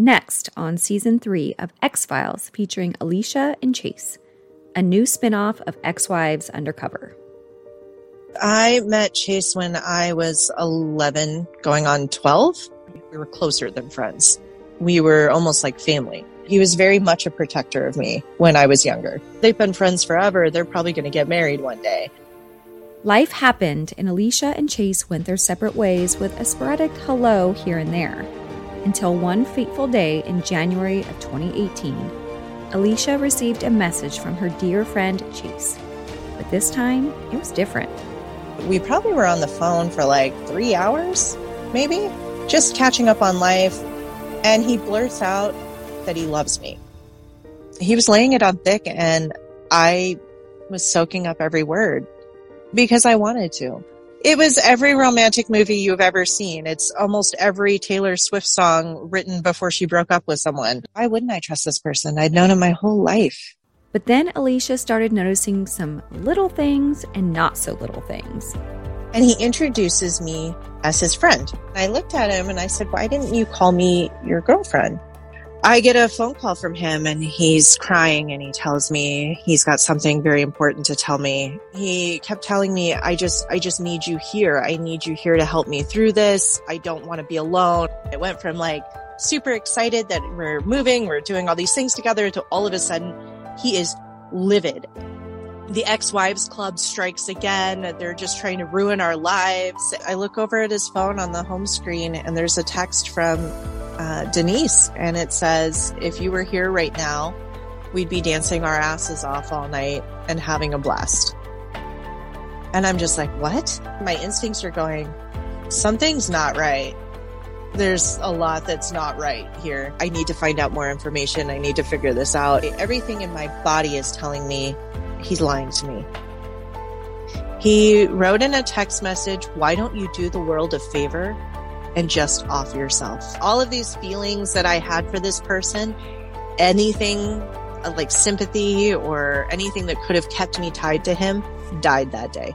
Next on season three of X Files featuring Alicia and Chase, a new spin off of Ex Wives Undercover. I met Chase when I was 11, going on 12. We were closer than friends. We were almost like family. He was very much a protector of me when I was younger. They've been friends forever. They're probably going to get married one day. Life happened, and Alicia and Chase went their separate ways with a sporadic hello here and there. Until one fateful day in January of 2018, Alicia received a message from her dear friend Chase. But this time, it was different. We probably were on the phone for like three hours, maybe, just catching up on life. And he blurts out that he loves me. He was laying it on thick, and I was soaking up every word because I wanted to. It was every romantic movie you've ever seen. It's almost every Taylor Swift song written before she broke up with someone. Why wouldn't I trust this person? I'd known him my whole life. But then Alicia started noticing some little things and not so little things. And he introduces me as his friend. I looked at him and I said, Why didn't you call me your girlfriend? I get a phone call from him and he's crying and he tells me he's got something very important to tell me. He kept telling me, I just, I just need you here. I need you here to help me through this. I don't want to be alone. It went from like super excited that we're moving, we're doing all these things together to all of a sudden he is livid. The ex-wives club strikes again. They're just trying to ruin our lives. I look over at his phone on the home screen and there's a text from uh, Denise, and it says, If you were here right now, we'd be dancing our asses off all night and having a blast. And I'm just like, What? My instincts are going, Something's not right. There's a lot that's not right here. I need to find out more information. I need to figure this out. Everything in my body is telling me he's lying to me. He wrote in a text message, Why don't you do the world a favor and just off yourself. All of these feelings that I had for this person, anything uh, like sympathy or anything that could have kept me tied to him died that day.